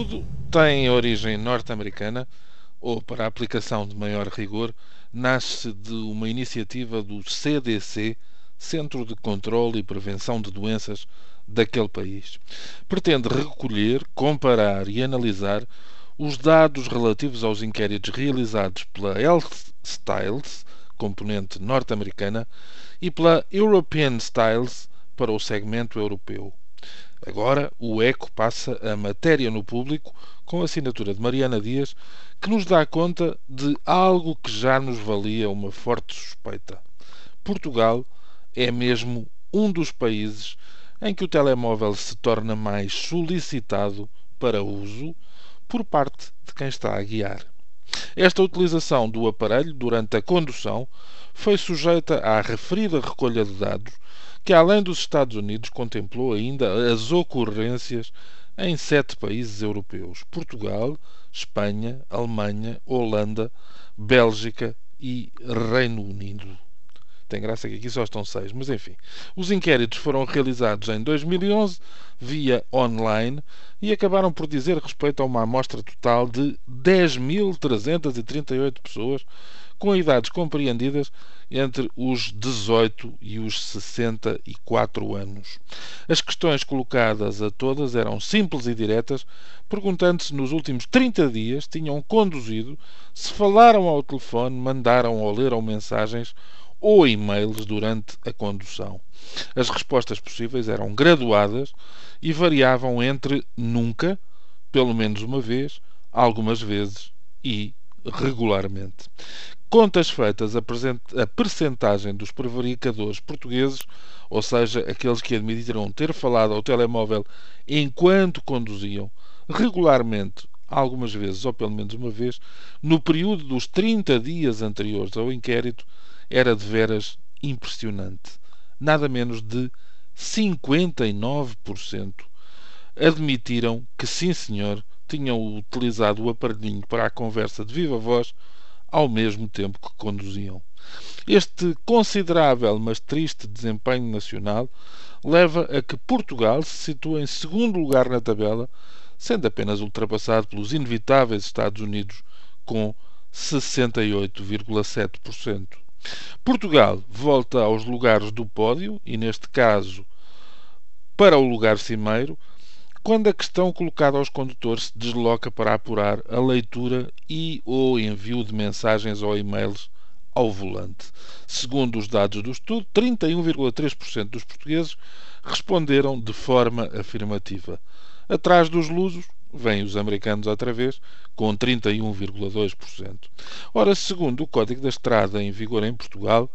Tudo tem origem norte-americana ou, para aplicação de maior rigor, nasce de uma iniciativa do CDC, Centro de Controlo e Prevenção de Doenças daquele país. Pretende recolher, comparar e analisar os dados relativos aos inquéritos realizados pela Health Styles, componente norte-americana, e pela European Styles, para o segmento europeu. Agora, o ECO passa a matéria no público com a assinatura de Mariana Dias, que nos dá conta de algo que já nos valia uma forte suspeita. Portugal é mesmo um dos países em que o telemóvel se torna mais solicitado para uso por parte de quem está a guiar. Esta utilização do aparelho durante a condução foi sujeita à referida recolha de dados que, além dos Estados Unidos, contemplou ainda as ocorrências em sete países europeus: Portugal, Espanha, Alemanha, Holanda, Bélgica e Reino Unido. Tem graça que aqui só estão seis, mas enfim. Os inquéritos foram realizados em 2011 via online e acabaram por dizer respeito a uma amostra total de 10.338 pessoas com idades compreendidas entre os 18 e os 64 anos. As questões colocadas a todas eram simples e diretas, perguntando se nos últimos 30 dias tinham conduzido, se falaram ao telefone, mandaram ou leram mensagens ou e-mails durante a condução. As respostas possíveis eram graduadas e variavam entre nunca, pelo menos uma vez, algumas vezes e regularmente. Contas feitas, a percentagem dos prevaricadores portugueses, ou seja, aqueles que admitiram ter falado ao telemóvel enquanto conduziam, regularmente, algumas vezes ou pelo menos uma vez, no período dos 30 dias anteriores ao inquérito, era de veras impressionante. Nada menos de 59% admitiram que, sim senhor, tinham utilizado o aparelhinho para a conversa de viva voz ao mesmo tempo que conduziam. Este considerável, mas triste desempenho nacional leva a que Portugal se situa em segundo lugar na tabela, sendo apenas ultrapassado pelos inevitáveis Estados Unidos, com 68,7%. Portugal volta aos lugares do pódio e, neste caso, para o lugar cimeiro, quando a questão colocada aos condutores se desloca para apurar a leitura e ou envio de mensagens ou e-mails ao volante. Segundo os dados do estudo, 31,3% dos portugueses responderam de forma afirmativa. Atrás dos lusos, vêm os americanos outra vez, com 31,2%. Ora, segundo o Código da Estrada em vigor em Portugal,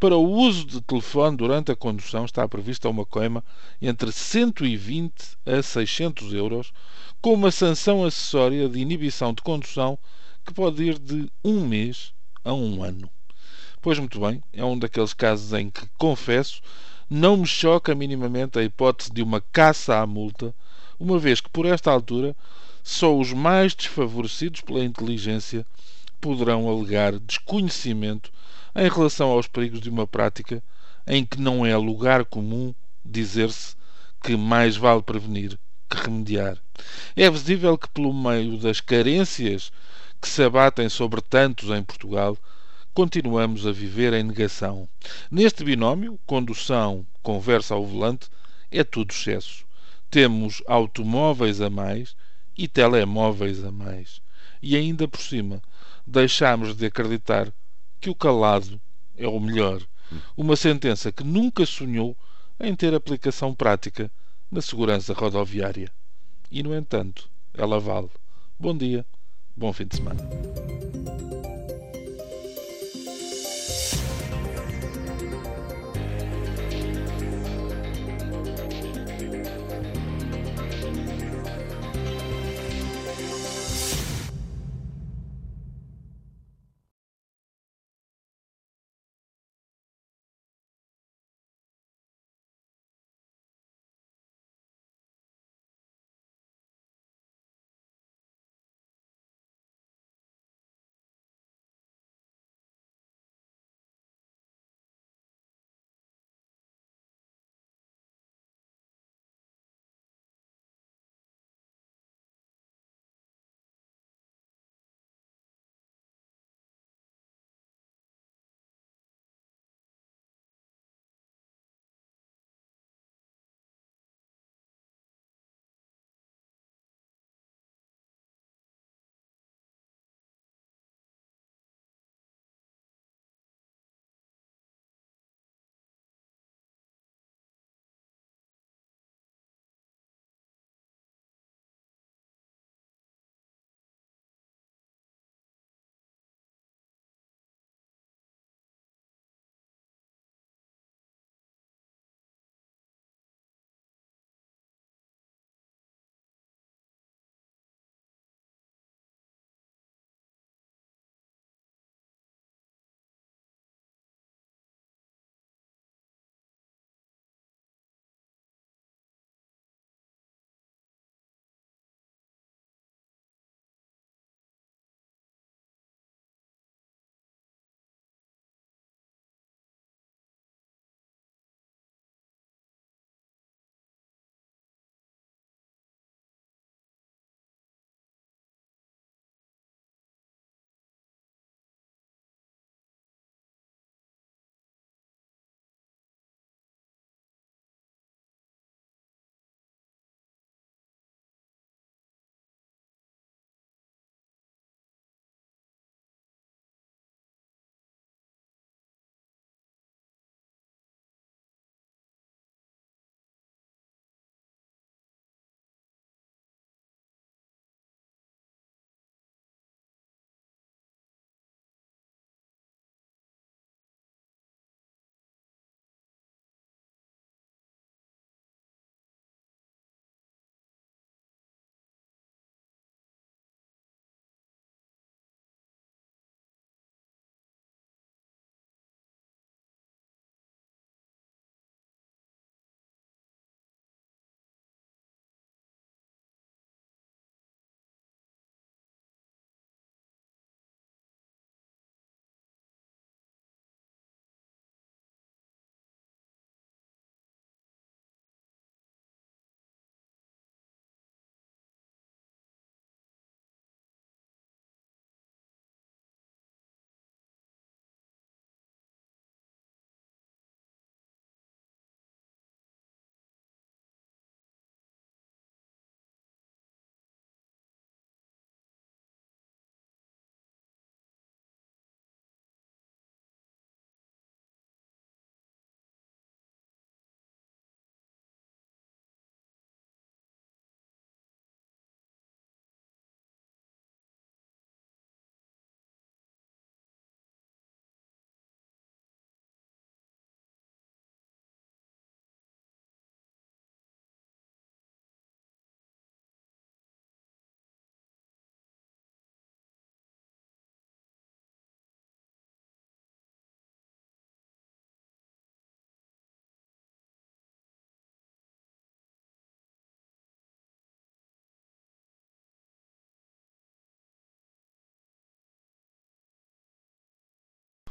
para o uso de telefone durante a condução está prevista uma coima entre 120 a 600 euros, com uma sanção acessória de inibição de condução que pode ir de um mês a um ano. Pois muito bem, é um daqueles casos em que, confesso, não me choca minimamente a hipótese de uma caça à multa, uma vez que por esta altura só os mais desfavorecidos pela inteligência poderão alegar desconhecimento em relação aos perigos de uma prática em que não é lugar comum dizer-se que mais vale prevenir que remediar. É visível que, pelo meio das carências que se abatem sobre tantos em Portugal, continuamos a viver em negação. Neste binómio, condução, conversa ao volante, é tudo excesso. Temos automóveis a mais e telemóveis a mais. E ainda por cima, deixamos de acreditar que o calado é o melhor. Uma sentença que nunca sonhou em ter aplicação prática na segurança rodoviária. E, no entanto, ela vale. Bom dia, bom fim de semana.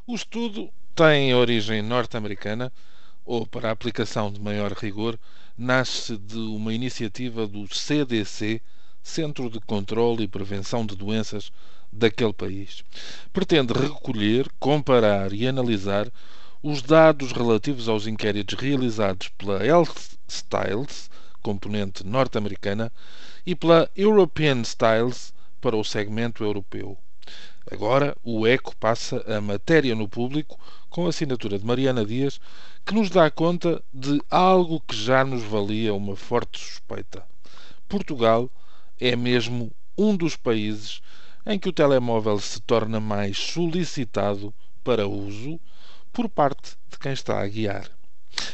O estudo tem origem norte-americana, ou para aplicação de maior rigor, nasce de uma iniciativa do CDC, Centro de Controlo e Prevenção de Doenças daquele país. Pretende recolher, comparar e analisar os dados relativos aos inquéritos realizados pela Health Styles, componente norte-americana, e pela European Styles, para o segmento europeu. Agora, o ECO passa a matéria no público com a assinatura de Mariana Dias, que nos dá conta de algo que já nos valia uma forte suspeita. Portugal é mesmo um dos países em que o telemóvel se torna mais solicitado para uso por parte de quem está a guiar.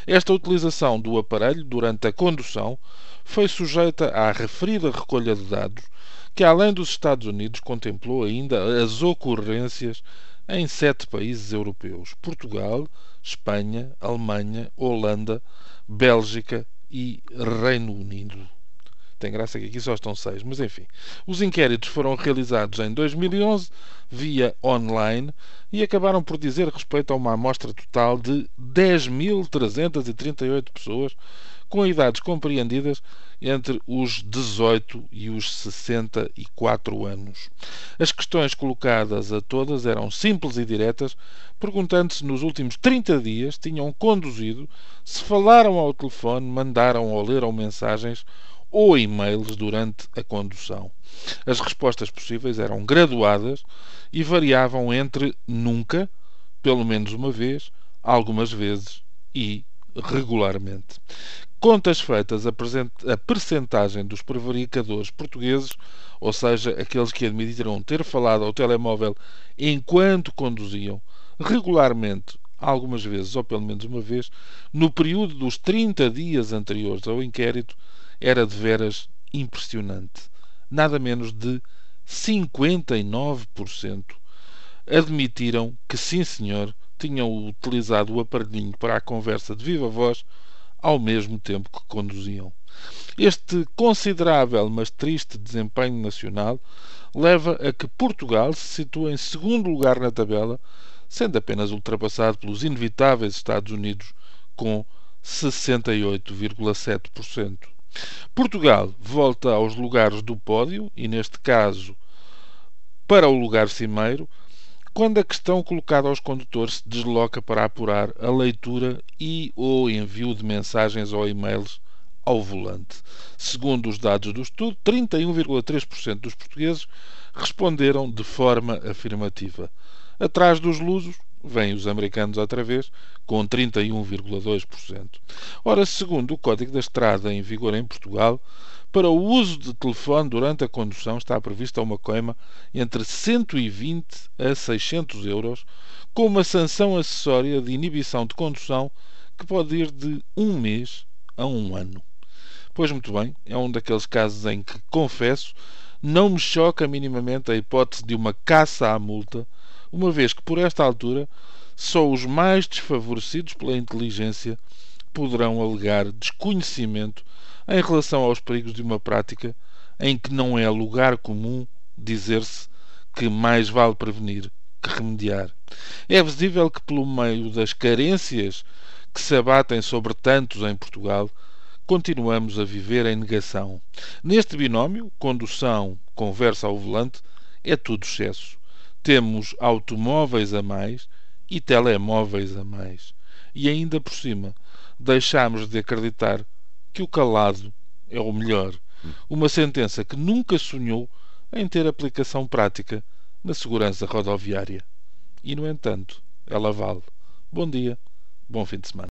Esta utilização do aparelho durante a condução foi sujeita à referida recolha de dados que, além dos Estados Unidos, contemplou ainda as ocorrências em sete países europeus: Portugal, Espanha, Alemanha, Holanda, Bélgica e Reino Unido. Tem graça que aqui só estão seis, mas enfim. Os inquéritos foram realizados em 2011 via online e acabaram por dizer respeito a uma amostra total de 10.338 pessoas com idades compreendidas entre os 18 e os 64 anos. As questões colocadas a todas eram simples e diretas, perguntando se nos últimos 30 dias tinham conduzido, se falaram ao telefone, mandaram ou leram mensagens ou e-mails durante a condução. As respostas possíveis eram graduadas e variavam entre nunca, pelo menos uma vez, algumas vezes e regularmente. Contas feitas, a percentagem dos prevaricadores portugueses, ou seja, aqueles que admitiram ter falado ao telemóvel enquanto conduziam, regularmente, algumas vezes ou pelo menos uma vez, no período dos 30 dias anteriores ao inquérito, era de veras impressionante. Nada menos de 59% admitiram que, sim senhor, tinham utilizado o aparelhinho para a conversa de viva voz ao mesmo tempo que conduziam. Este considerável, mas triste desempenho nacional leva a que Portugal se situa em segundo lugar na tabela, sendo apenas ultrapassado pelos inevitáveis Estados Unidos, com 68,7%. Portugal volta aos lugares do pódio e, neste caso, para o lugar cimeiro, quando a questão colocada aos condutores se desloca para apurar a leitura e ou envio de mensagens ou e-mails ao volante. Segundo os dados do estudo, 31,3% dos portugueses responderam de forma afirmativa. Atrás dos lusos, vêm os americanos outra vez, com 31,2%. Ora, segundo o Código da Estrada em vigor em Portugal, para o uso de telefone durante a condução está prevista uma coima entre 120 a 600 euros, com uma sanção acessória de inibição de condução que pode ir de um mês a um ano. Pois muito bem, é um daqueles casos em que, confesso, não me choca minimamente a hipótese de uma caça à multa, uma vez que por esta altura só os mais desfavorecidos pela inteligência poderão alegar desconhecimento em relação aos perigos de uma prática em que não é lugar comum dizer-se que mais vale prevenir que remediar. É visível que, pelo meio das carências que se abatem sobre tantos em Portugal, continuamos a viver em negação. Neste binómio, condução, conversa ao volante, é tudo excesso. Temos automóveis a mais e telemóveis a mais. E ainda por cima, deixamos de acreditar que o calado é o melhor. Uma sentença que nunca sonhou em ter aplicação prática na segurança rodoviária. E, no entanto, ela vale. Bom dia, bom fim de semana.